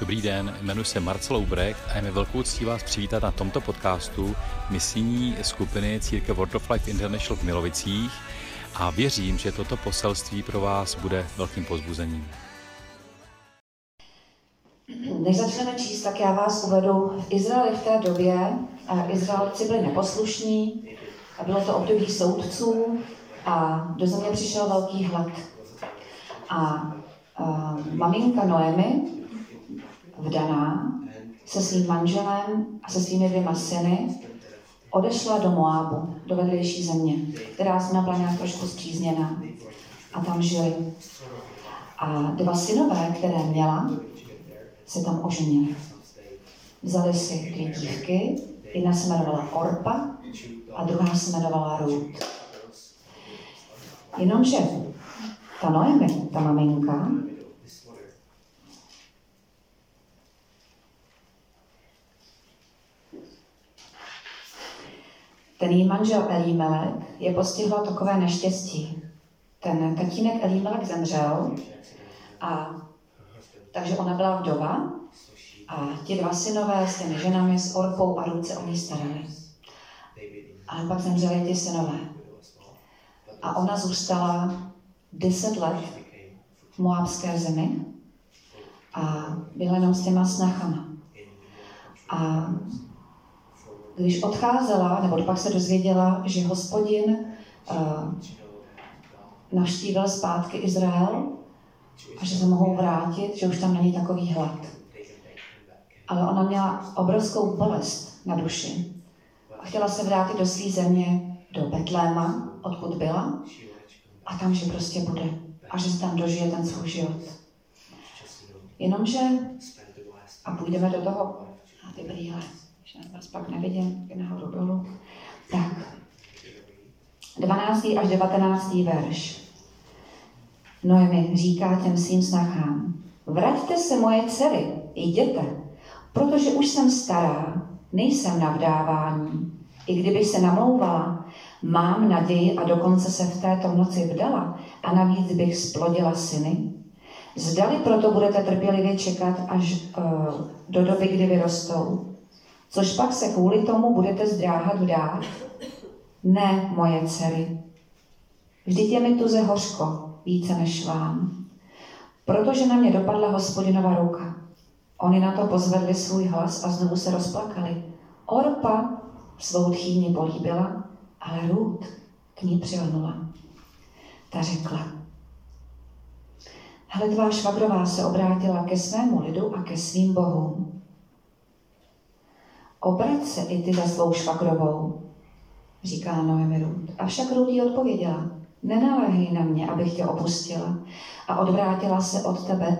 Dobrý den, jmenuji se Marcel Ubrecht a je mi velkou ctí vás přivítat na tomto podcastu misijní skupiny Církev World of Life International v Milovicích a věřím, že toto poselství pro vás bude velkým pozbuzením. Než začneme číst, tak já vás uvedu v Izraeli v té době. Izraelci byli neposlušní, a bylo to období soudců a do země přišel velký hlad. A, a maminka Noemi, vdaná, se svým manželem a se svými dvěma syny odešla do Moábu, do vedlejší země, která jsme byla nějak trošku zpřízněná. A tam žili. A dva synové, které měla, se tam oženili. Vzali si dvě dívky, jedna se jmenovala Orpa a druhá se jmenovala Ruth. Jenomže ta Noemi, ta maminka, ten její manžel Elímelek je postihlo takové neštěstí. Ten tatínek Elímelek zemřel a takže ona byla vdova a ti dva synové s těmi ženami, s Orpou a Ruce o ní starali. Ale pak zemřeli ty synové. A ona zůstala deset let v Moabské zemi a byla jenom s těma snachama. A když odcházela, nebo pak se dozvěděla, že hospodin uh, navštívil zpátky Izrael a že se mohou vrátit, že už tam není takový hlad. Ale ona měla obrovskou bolest na duši a chtěla se vrátit do své země, do Betléma, odkud byla, a tam, že prostě bude. A že se tam dožije ten svůj život. Jenomže, a půjdeme do toho, a ty brýle, že vás pak nevidím, nahoru dolů. Tak, 12. až 19. verš. Noemi říká těm svým snachám, vraťte se moje dcery, jděte, protože už jsem stará, nejsem na vdávání. I kdybych se namlouvala, mám naději a dokonce se v této noci vdala a navíc bych splodila syny. Zdali proto budete trpělivě čekat až uh, do doby, kdy vyrostou. Což pak se kvůli tomu budete zdráhat vdát? Ne, moje dcery. Vždyť je mi tuze hořko, více než vám. Protože na mě dopadla hospodinova ruka. Oni na to pozvedli svůj hlas a znovu se rozplakali. Orpa svou tchýni políbila, ale Rút k ní přilnula. Ta řekla, hele, tvá švagrová se obrátila ke svému lidu a ke svým bohům. Obrať se i ty za svou švagrovou, říká Noemi Rút. Avšak Rút jí odpověděla, Nenaléhej na mě, abych tě opustila a odvrátila se od tebe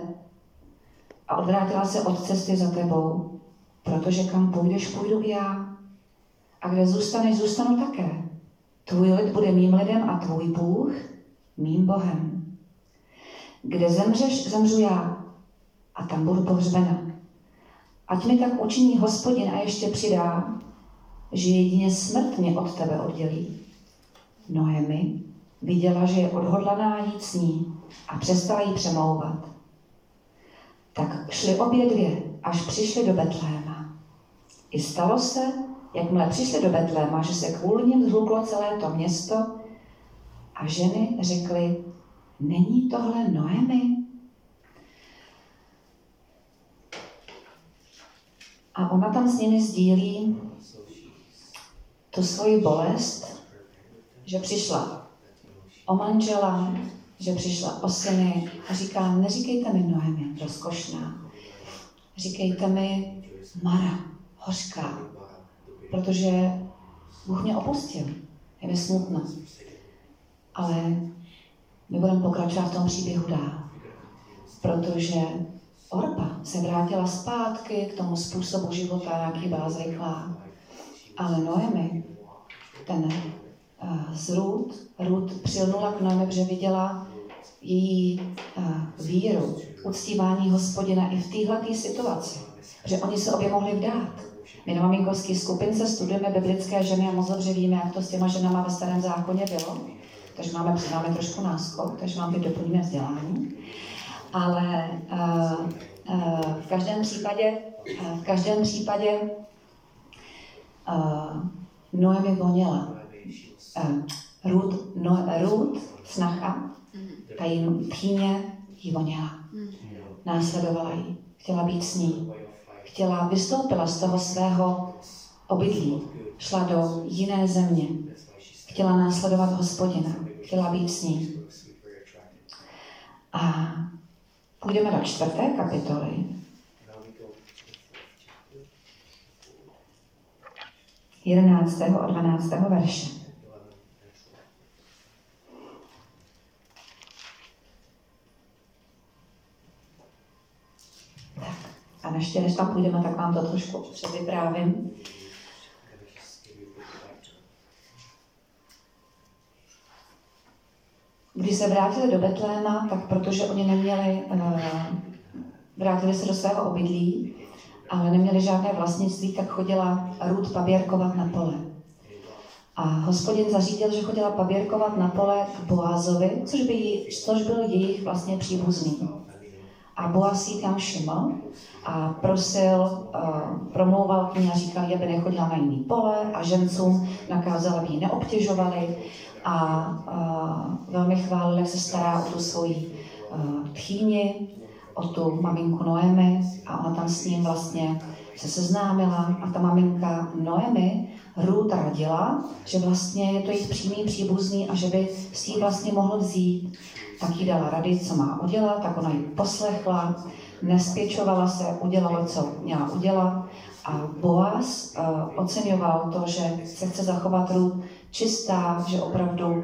a odvrátila se od cesty za tebou, protože kam půjdeš, půjdu já. A kde zůstaneš, zůstanu také. Tvůj lid bude mým lidem a tvůj Bůh mým Bohem. Kde zemřeš, zemřu já a tam budu pohřbena. Ať mi tak učiní hospodin a ještě přidá, že jedině smrt mě od tebe oddělí. Noemi Viděla, že je odhodlaná jít s ní a přestala jí přemlouvat. Tak šli obě dvě, až přišli do Betléma. I stalo se, jakmile přišli do Betléma, že se kvůli ním zhluklo celé to město a ženy řekly, není tohle Noemi? A ona tam s nimi sdílí tu svoji bolest, že přišla o manžela, že přišla o syny a říká, neříkejte mi Noemi, rozkošná. Říkejte mi Mara, hořká, protože Bůh mě opustil. Je mi smutno. Ale my budeme pokračovat v tom příběhu dál. Protože Orpa se vrátila zpátky k tomu způsobu života, jaký byla zvyklá. Ale Noemi, ten z Ruth. Ruth přilnula k nám, protože viděla její víru, uctívání hospodina i v téhle situaci. Že oni se obě mohli vdát. My na maminkovské skupince studujeme biblické ženy a moc dobře víme, jak to s těma ženama ve starém zákoně bylo. Takže máme, máme trošku náskok, takže vám teď doplníme vzdělání. Ale uh, Eh, v každém případě, eh, v každém případě uh, Noemi voněla. Uh, Ruth, no, Ruth, snacha, ta jí tchýně jí voněla. Následovala jí, chtěla být s ní. Chtěla, vystoupila z toho svého obydlí, šla do jiné země. Chtěla následovat hospodina, chtěla být s ní. A půjdeme do čtvrté kapitoly. Jedenáctého a dvanáctého verše. Tak, a ještě než tam půjdeme, tak vám to trošku předvyprávím. Když se vrátili do Betléma, tak protože oni neměli, uh, vrátili se do svého obydlí, ale neměli žádné vlastnictví, tak chodila Ruth paběrkovat na pole. A hospodin zařídil, že chodila paběrkovat na pole k Boázovi, což, by, což byl jejich vlastně příbuzný. A Boaz jí tam všiml a prosil, uh, promlouval k ní a říkal, aby nechodila na jiný pole a žencům nakázal, aby ji neobtěžovali a uh, velmi chválil, jak se stará o tu svoji tchýni, o tu maminku Noemi a ona tam s ním vlastně se seznámila a ta maminka Noemi Ruth radila, že vlastně je to jejich přímý příbuzný a že by si ji vlastně mohl vzít. Tak jí dala rady, co má udělat, tak ona ji poslechla, nespěčovala se, udělala, co měla udělat. A Boaz uh, oceňoval to, že se chce zachovat Ruth čistá, že opravdu uh,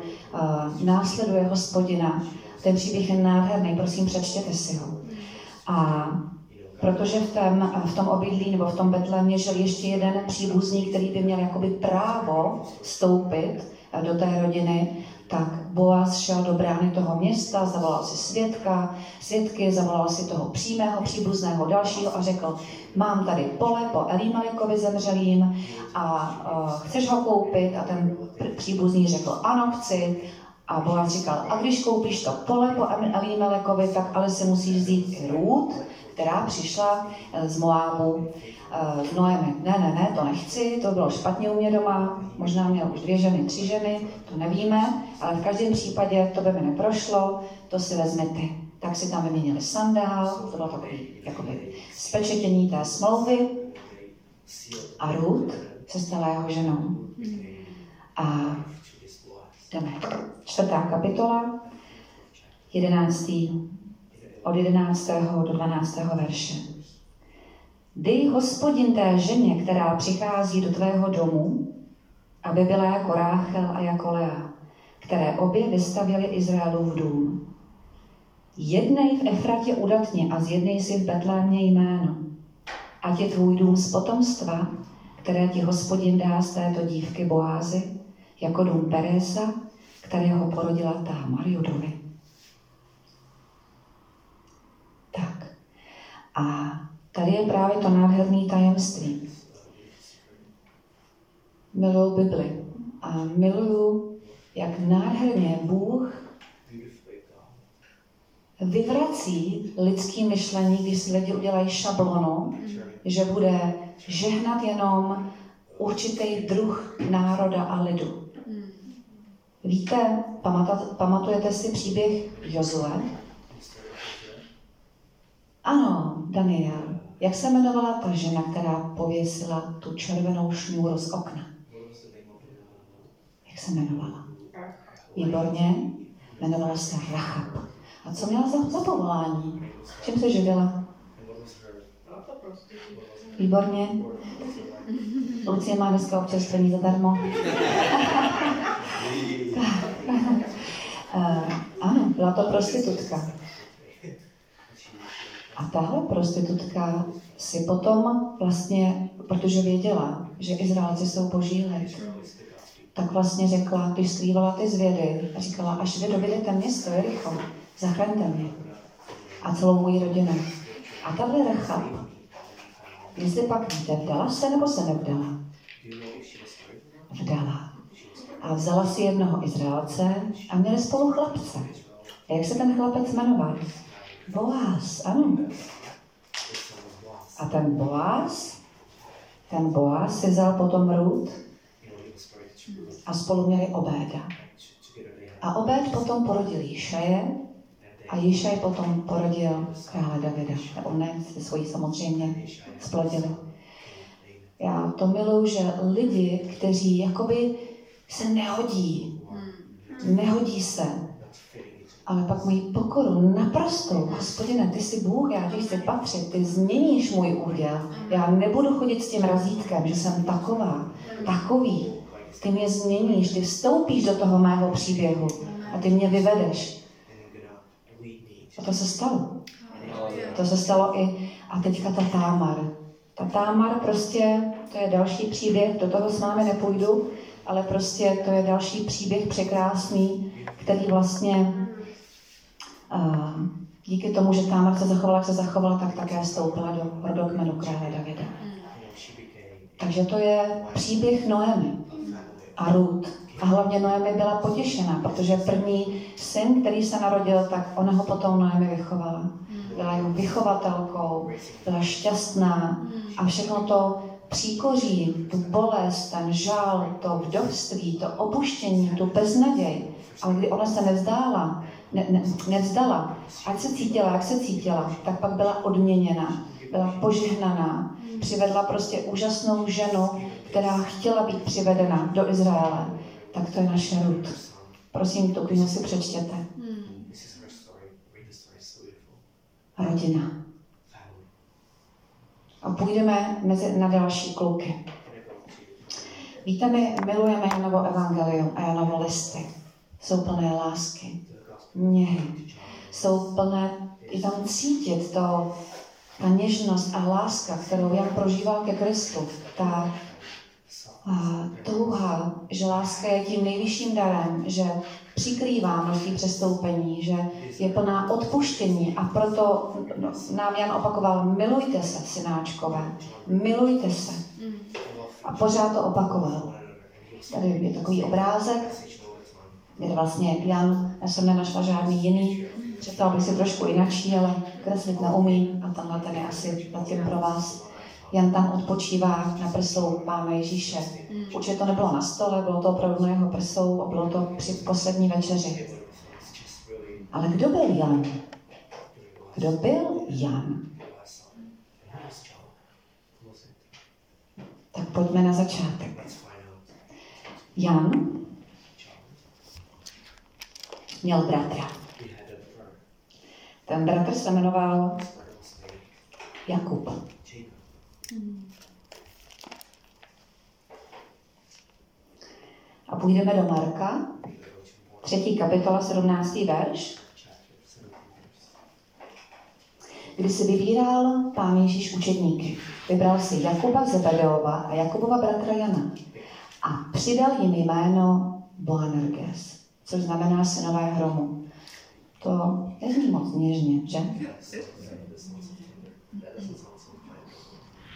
následuje hospodina. Ten příběh je nádherný, prosím, přečtěte si ho. A protože v, tom, v tom obydlí nebo v tom Betlémě žil ještě jeden příbuzný, který by měl jakoby právo vstoupit do té rodiny, tak Boaz šel do brány toho města, zavolal si svědka, svědky, zavolal si toho přímého, příbuzného dalšího a řekl, mám tady pole po Elimelikovi zemřelým a uh, chceš ho koupit? A ten příbuzný řekl, ano, chci. A Boaz říkal, a když koupíš to pole po Elimelekovi, tak ale se musíš vzít i Ruth, která přišla eh, z Moábu v eh, Noemi. Ne, ne, ne, to nechci, to bylo špatně u mě doma, možná měl už dvě ženy, tři ženy, to nevíme, ale v každém případě to by mi neprošlo, to si vezmi ty. Tak si tam vyměnili sandál, to bylo takové jakoby spečetění té smlouvy a Ruth se stala jeho ženou. A jdeme. Čtvrtá kapitola, jedenáctý, od 11. do 12. verše. Dej hospodin té ženě, která přichází do tvého domu, aby byla jako Ráchel a jako Lea, které obě vystavili Izraelův dům. Jednej v Efratě udatně a z jednej si v Betlémě jméno. Ať je tvůj dům z potomstva, které ti hospodin dá z této dívky Boázy, jako dům Peresa, kterého porodila Támar Judovi. Tak. A tady je právě to nádherné tajemství. Miluju Bibli a miluju, jak nádherně Bůh vyvrací lidský myšlení, když si lidi udělají šablonu, že bude žehnat jenom určitý druh národa a lidu. Víte, pamatujete si příběh Jozue? Ano, Daniel. Jak se jmenovala ta žena, která pověsila tu červenou šňůru z okna? Jak se jmenovala? Výborně. Jmenovala se Rachab. A co měla za, za povolání? Čím se živila? Výborně. Lucie má dneska občerstvení zadarmo. uh, ano, byla to prostitutka. A tahle prostitutka si potom vlastně, protože věděla, že Izraelci jsou boží lid, tak vlastně řekla, když slívala ty zvědy, a říkala, až vy dovedete město Jericho, zachraňte mě a celou moji rodinu. A tahle Rachab, jestli pak víte, vdala se nebo se nevdala? Vdala. A vzala si jednoho Izraelce a měli spolu chlapce. A jak se ten chlapec jmenoval? Boaz, ano. A ten Boaz, ten Boaz si vzal potom Rut a spolu měli Obéda. A Obed potom porodil Jíšaje a Jíšaj potom porodil krále Davida. On ne, svoji samozřejmě splodili. Já to miluji, že lidi, kteří jakoby se nehodí, nehodí se, ale pak mají pokoru naprostou. Hospodine, ty jsi Bůh, já ti chci patřit, ty změníš můj úděl. Já nebudu chodit s tím razítkem, že jsem taková, takový. Ty mě změníš, ty vstoupíš do toho mého příběhu a ty mě vyvedeš. A to se stalo. To se stalo i, a teďka ta Támar. Ta Támar prostě, to je další příběh, do toho s vámi nepůjdu, ale prostě to je další příběh překrásný, který vlastně uh, díky tomu, že Támar se zachovala, jak se zachovala, tak také stoupila do rodokmenu krále Davida. Takže to je příběh Noemi a Ruth. A hlavně Noemi byla potěšená, protože první syn, který se narodil, tak ona ho potom Noemi vychovala. Byla jeho vychovatelkou, byla šťastná a všechno to příkoří, tu bolest, ten žal, to vdovství, to opuštění, tu beznaděj. Ale kdy ona se nevzdála, ne, ne, nevzdala, ať se cítila, jak se cítila, tak pak byla odměněna, byla požehnaná, přivedla prostě úžasnou ženu, která chtěla být přivedena do Izraele, tak to je naše Ruth. Prosím, tu knihu si přečtěte. Rodina. A půjdeme mezi, na další kluky. Víte, my milujeme Janovo evangelium a Janovo listy. Jsou plné lásky, něhy. Jsou plné, i tam cítit to, ta něžnost a láska, kterou Jan prožíval ke Kristu. Ta a touha, že láska je tím nejvyšším darem, že přikrývá množství přestoupení, že je plná odpuštění a proto nám Jan opakoval, milujte se, synáčkové, milujte se. A pořád to opakoval. Tady je takový obrázek, kde vlastně Jan, já jsem nenašla žádný jiný, představil bych si trošku jinačí, ale kreslit neumím a tenhle ten je asi zatím pro vás. Jan tam odpočívá na prsou Pána Ježíše. Mm. Určitě to nebylo na stole, bylo to opravdu na jeho prsou a bylo to při poslední večeři. Ale kdo byl Jan? Kdo byl Jan? Tak pojďme na začátek. Jan měl bratra. Ten bratr se jmenoval Jakub. A půjdeme do Marka, třetí kapitola, 17. verš, kdy si vybíral pán Ježíš učedníky. Vybral si Jakuba Zebedeova a Jakubova bratra Jana a přidal jim jméno Boanerges, což znamená synové hromu. To nezní moc něžně, že?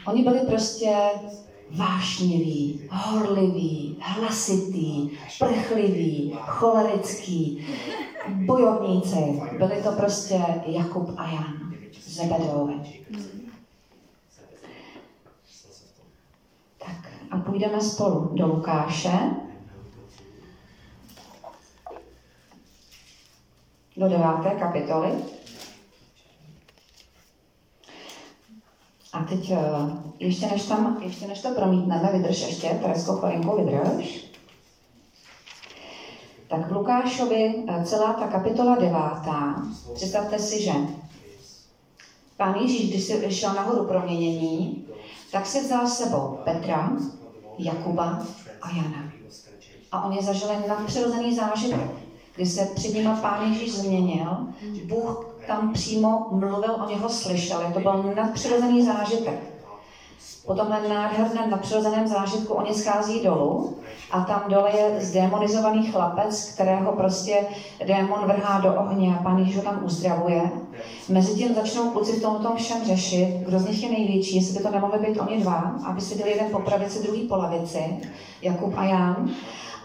Oni byli prostě vášniví, horliví, hlasití, prchliví, cholerický, bojovníci. Byli to prostě Jakub a Jan, Zebedeové. Tak a půjdeme spolu do Lukáše, do deváté kapitoly. A teď, eh, ještě než, tam, ještě než to promítneme, vydrž ještě, Teresko, chvilinku vydrž. Tak v Lukášovi eh, celá ta kapitola devátá, představte si, že pán Ježíš, když si šel nahoru proměnění, tak si vzal s sebou Petra, Jakuba a Jana. A oni zažili nadpřirozený zážitek, kdy se před nimi pán Ježíš změnil, Bůh tam přímo mluvil, oni ho slyšeli. To byl nadpřirozený zážitek. Po tomhle nádherném nadpřirozeném zážitku oni schází dolů a tam dole je zdemonizovaný chlapec, kterého prostě démon vrhá do ohně a pán Ježíš ho tam uzdravuje. Mezitím začnou kluci v tom, tom všem řešit, kdo z nich je největší, jestli by to nemohli být oni dva, aby seděli jeden po pravici, druhý po lavici, Jakub a Jan.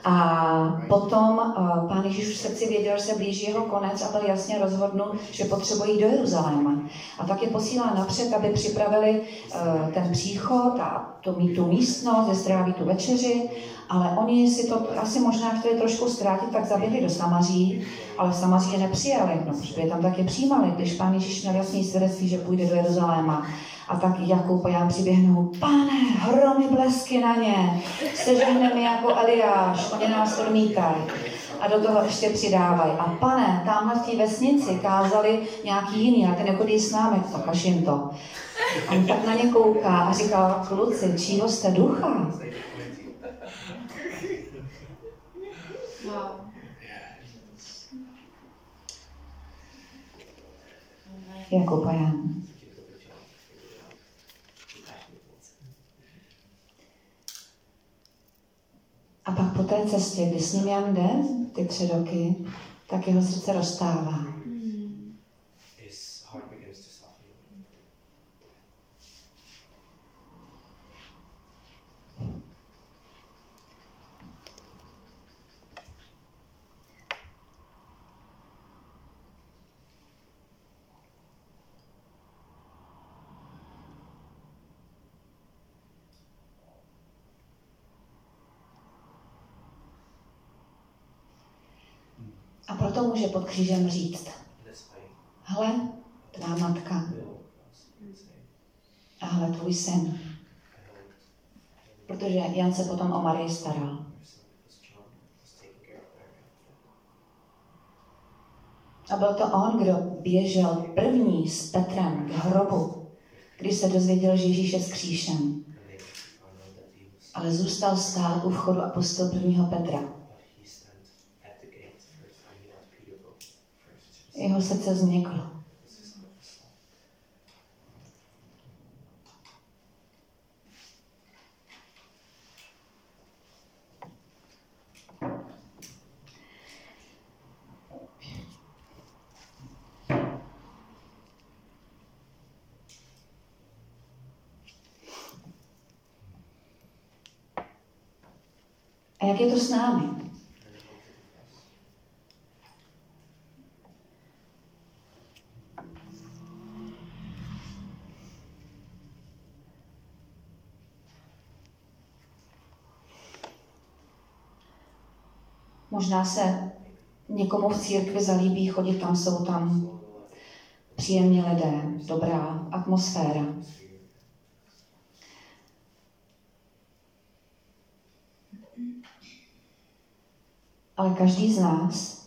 A potom uh, pán Ježíš v srdci věděl, že se blíží jeho konec a byl jasně rozhodnut, že potřebují do Jeruzaléma. A tak je posílá napřed, aby připravili uh, ten příchod a tu, tu místnost, kde stráví tu večeři, ale oni si to asi možná chtěli trošku zkrátit, tak zaběhli do Samaří, ale v Samaří je nepřijali, no, protože je tam taky přijímali, když pán Ježíš měl jasný svědectví, že půjde do Jeruzaléma. A tak Jakub a já přiběhnou, pane, hromy blesky na ně, sežehneme jako Eliáš, oni nás odmítají. A do toho ještě přidávají. A pane, tamhle v té vesnici kázali nějaký jiný, a ten nechodí s námi, tak až jim to. A on tak na ně kouká a říká, kluci, čího jste ducha? Jakub a Jan. A pak po té cestě, kdy s ním Jan jde, ty tři roky, tak jeho srdce rozstává. A proto může pod křížem říct, hle, tvá matka a hle tvůj syn. Protože Jan se potom o Marii staral. A byl to on, kdo běžel první s Petrem k hrobu, když se dozvěděl, že Ježíš je s kříšem. Ale zůstal stát u vchodu a prvního Petra. Jeho srdce změklo. A jak je to s námi? Možná se někomu v církvi zalíbí chodit tam, jsou tam příjemní lidé, dobrá atmosféra. Ale každý z nás,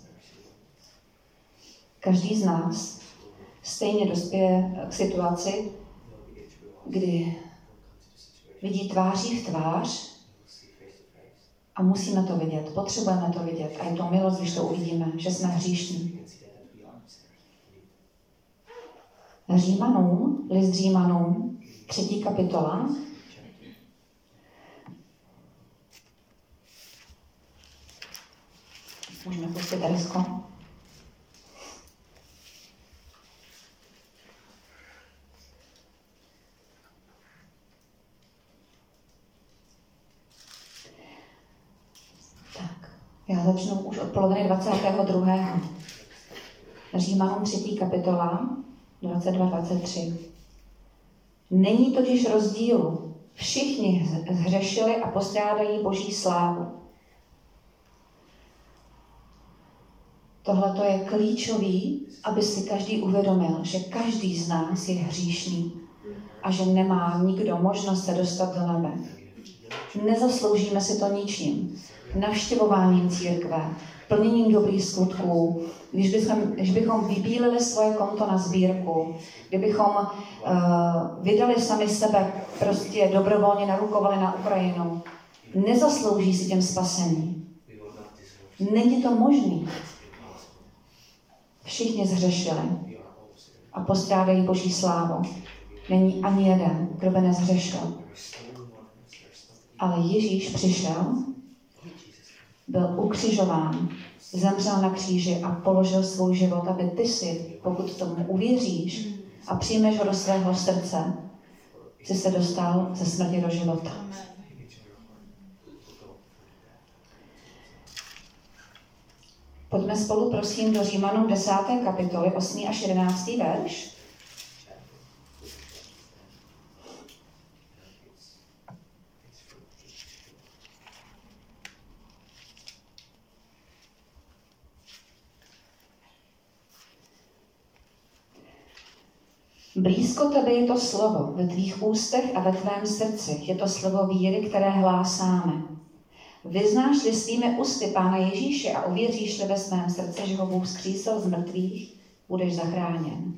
každý z nás stejně dospěje k situaci, kdy vidí tváří v tvář a musíme to vidět, potřebujeme to vidět. A je to milost, když to uvidíme, že jsme hříšní. Římanům, list Římanům, třetí kapitola. Můžeme pustit Teresko. Já začnu už od poloviny 22. Římanům 3. kapitola 22-23. Není totiž rozdílu. Všichni zhřešili a postrádají boží slávu. Tohle to je klíčový, aby si každý uvědomil, že každý z nás je hříšný a že nemá nikdo možnost se dostat do nebe. Nezasloužíme si to ničím navštěvováním církve, plněním dobrých skutků, když bychom, když bychom vybílili svoje konto na sbírku, kdybychom uh, vydali sami sebe, prostě dobrovolně narukovali na Ukrajinu, nezaslouží si těm spasení. Není to možný. Všichni zřešili a postrádají Boží slávu. Není ani jeden, kdo by nezřešil. Ale Ježíš přišel byl ukřižován, zemřel na kříži a položil svůj život, aby ty si, pokud tomu uvěříš a přijmeš ho do svého srdce, si se dostal ze smrti do života. Pojďme spolu prosím do Římanů 10. kapitoly 8. až 11. verš. Blízko tebe je to slovo, ve tvých ústech a ve tvém srdci. Je to slovo víry, které hlásáme. Vyznáš-li svými ústy Pána Ježíše a uvěříš-li ve svém srdci, že ho Bůh zkřísil z mrtvých, budeš zachráněn.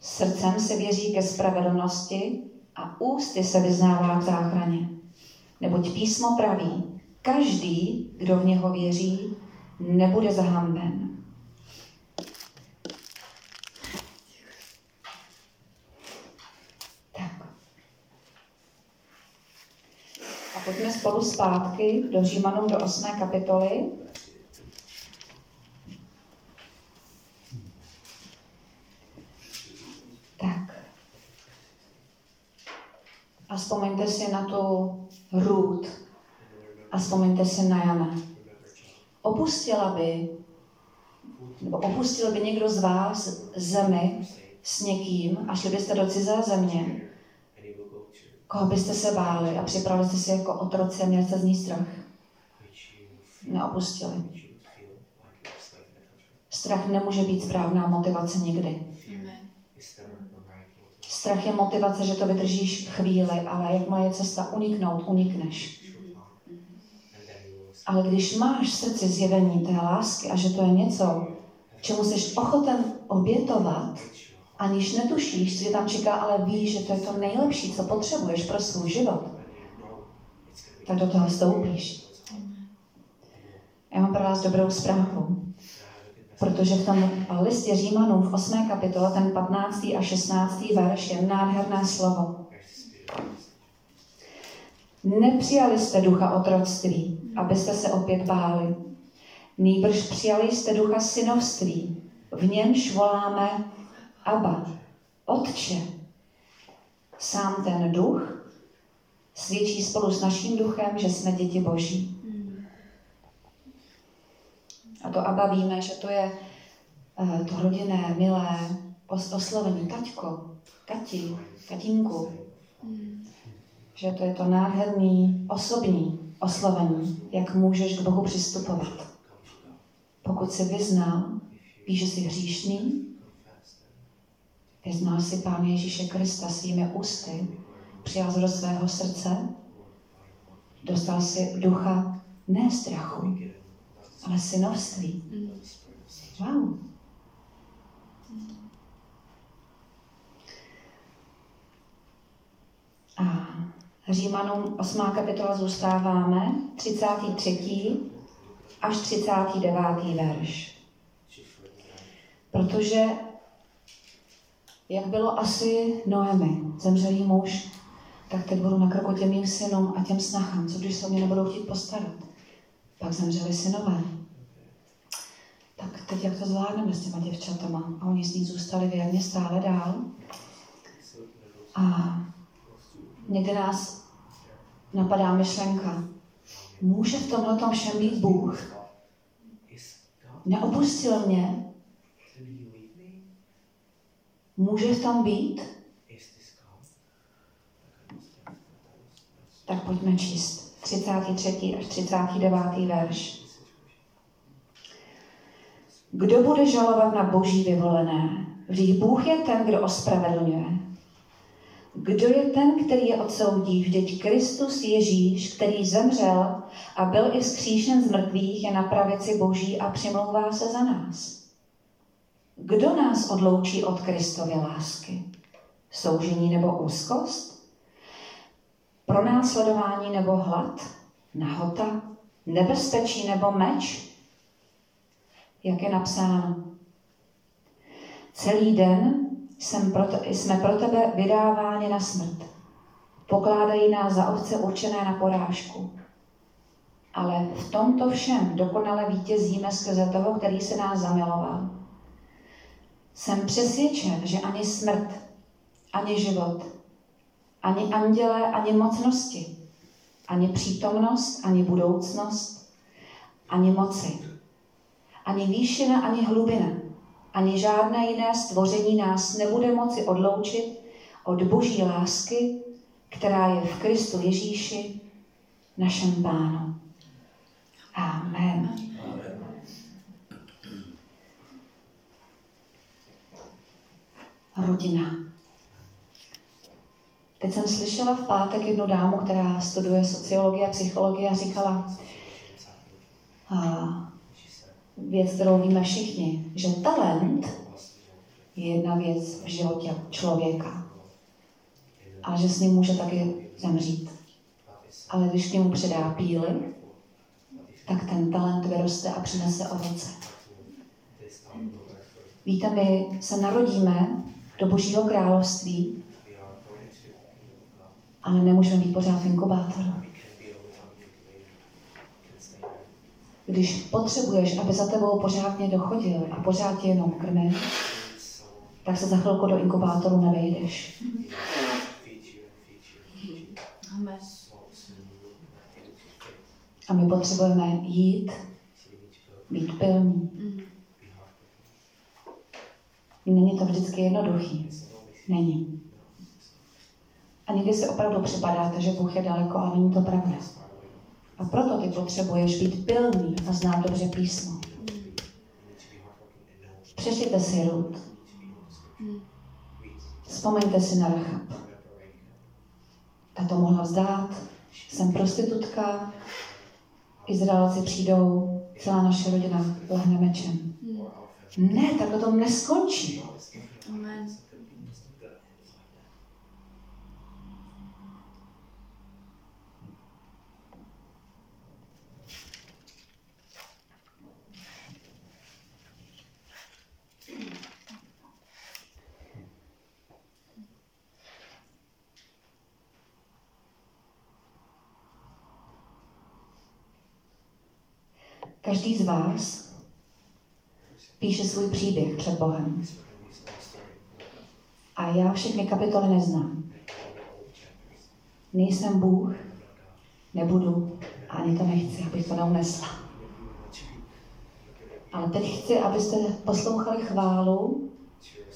Srdcem se věří ke spravedlnosti a ústy se vyznává k záchraně. Neboť písmo praví, každý, kdo v něho věří, nebude zahamben. Pojďme spolu zpátky do Římanům do 8. kapitoly. Tak. A vzpomeňte si na tu Ruth. A vzpomeňte si na Jana. Opustila by, nebo opustil by někdo z vás zemi s někým a šli byste do cizé země, Koho byste se báli a připravili jste si jako otroci a měli jste z ní strach? Neopustili. Strach nemůže být správná motivace nikdy. Strach je motivace, že to vydržíš chvíli, ale jakmile je cesta uniknout, unikneš. Ale když máš v srdci zjevení té lásky a že to je něco, čemu jsi ochoten obětovat, aniž netušíš, co tě tam čeká, ale víš, že to je to nejlepší, co potřebuješ pro svůj život, tak do toho stoupíš. Já mám pro vás dobrou zprávu, protože v tom listě Římanů v 8. kapitole, ten 15. a 16. verš je nádherné slovo. Nepřijali jste ducha otroctví, abyste se opět báli. Nýbrž přijali jste ducha synovství, v němž voláme Aba, Otče, sám ten duch svědčí spolu s naším duchem, že jsme děti Boží. A to Aba víme, že to je uh, to rodinné, milé oslovení. Taťko, tati, tatínku. Že to je to nádherný, osobní oslovení, jak můžeš k Bohu přistupovat. Pokud si vyznal, víš, že jsi hříšný, Vyznal si Pán Ježíše Krista svými ústy, přijal do svého srdce, dostal si ducha ne strachu, ale synovství. Wow. A Římanům 8. kapitola zůstáváme, 33. až 39. verš. Protože jak bylo asi Noemi, zemřelý muž, tak teď budu na kroku těm mým synům a těm snachám, co když se o mě nebudou chtít postarat. Pak zemřeli synové. Tak teď jak to zvládneme s těma děvčatama? A oni s ní zůstali věrně stále dál. A někdy nás napadá myšlenka, může v tomhle všem být Bůh? Neopustil mě, Může tam být? Tak pojďme číst 33. až 39. verš. Kdo bude žalovat na boží vyvolené? Vždyť Bůh je ten, kdo ospravedlňuje. Kdo je ten, který je odsoudí? Vždyť Kristus Ježíš, který zemřel a byl i vzkříšen z mrtvých, je na pravici boží a přimlouvá se za nás. Kdo nás odloučí od Kristovy lásky? Soužení nebo úzkost? Pronásledování nebo hlad? Nahota? Nebezpečí nebo meč? Jak je napsáno? Celý den jsem pro te, jsme pro tebe vydáváni na smrt. Pokládají nás za ovce určené na porážku. Ale v tomto všem dokonale vítězíme skrze toho, který se nás zamiloval. Jsem přesvědčen, že ani smrt, ani život, ani anděle, ani mocnosti, ani přítomnost, ani budoucnost, ani moci, Ani výšina, ani hlubina, ani žádné jiné stvoření nás nebude moci odloučit od boží lásky, která je v Kristu Ježíši, našem Pánu. Amen. Rodina. Teď jsem slyšela v pátek jednu dámu, která studuje sociologii a psychologii a říkala a věc, kterou víme všichni, že talent je jedna věc v životě člověka, ale že s ním může taky zemřít. Ale když k němu předá píly, tak ten talent vyroste a přinese ovoce. Víte, my se narodíme do Božího království, ale nemůžeme být pořád v inkubátoru. Když potřebuješ, aby za tebou pořád někdo chodil a pořád tě jenom krmil, tak se za chvilku do inkubátoru nevejdeš. A my potřebujeme jít, být pilní. Není to vždycky jednoduchý. Není. A někdy si opravdu připadáte, že Bůh je daleko, ale není to pravda. A proto ty potřebuješ být pilný a znát dobře písmo. Přečtěte si Rud. Vzpomeňte si na Rachab. Ta to mohla vzdát. Jsem prostitutka. Izraelci přijdou, celá naše rodina lehne mečem. Ne, tak to neskončí. Amen. Každý z vás píše svůj příběh před Bohem. A já všechny kapitoly neznám. Nejsem Bůh, nebudu ani to nechci, abych to neunesla. Ale teď chci, abyste poslouchali chválu,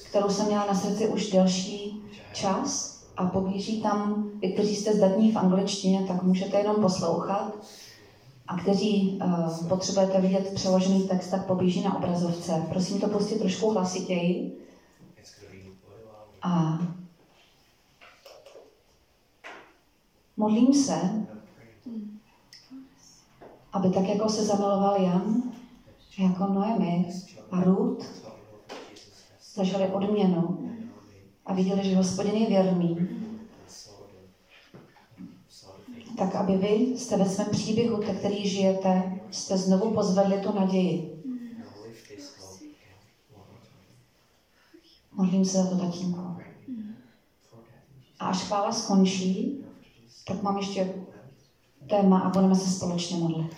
kterou jsem měla na srdci už delší čas a poběží tam, vy, kteří jste zdatní v angličtině, tak můžete jenom poslouchat a kteří uh, potřebujete vidět přeložený text, tak poběží na obrazovce. Prosím to pustit trošku hlasitěji. A modlím se, aby tak, jako se zamiloval Jan, jako Noemi a Ruth, zažili odměnu a viděli, že hospodin je věrný, tak aby vy jste ve svém příběhu, te, který žijete, jste znovu pozvedli tu naději. Modlím se za to, tatínku. A až chvála skončí, tak mám ještě téma a budeme se společně modlit.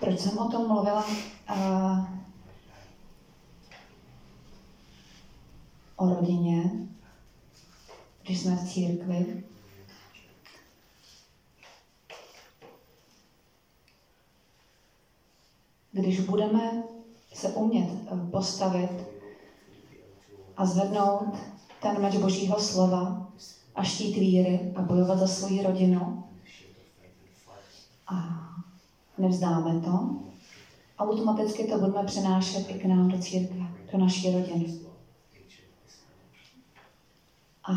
Proč jsem o tom mluvila? Uh, o rodině, když jsme v církvi. Když budeme se umět eh, postavit a zvednout ten meč Božího slova a štít víry a bojovat za svoji rodinu a nevzdáme to, automaticky to budeme přenášet i k nám do církve, do naší rodiny. A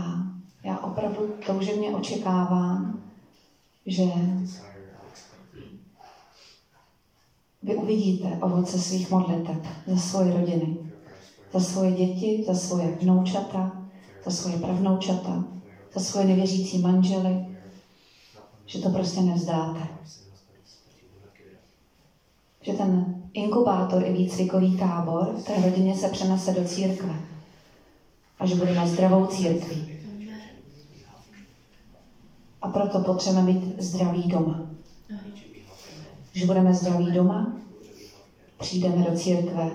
já opravdu toužebně očekávám, že vy uvidíte ovoce svých modliteb za svoje rodiny, za svoje děti, za svoje vnoučata, za svoje pravnoučata, za svoje nevěřící manžely, že to prostě nevzdáte. Že ten inkubátor i výcvikový tábor v té rodině se přenese do církve a že budeme zdravou církví. A proto potřebujeme být zdraví doma. Když budeme zdraví doma, přijdeme do církve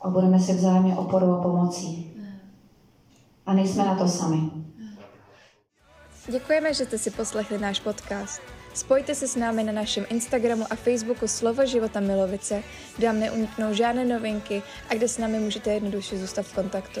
a budeme si vzájemně oporou a pomocí. A nejsme na to sami. Děkujeme, že jste si poslechli náš podcast. Spojte se s námi na našem Instagramu a Facebooku Slovo života Milovice, kde vám neuniknou žádné novinky a kde s námi můžete jednoduše zůstat v kontaktu.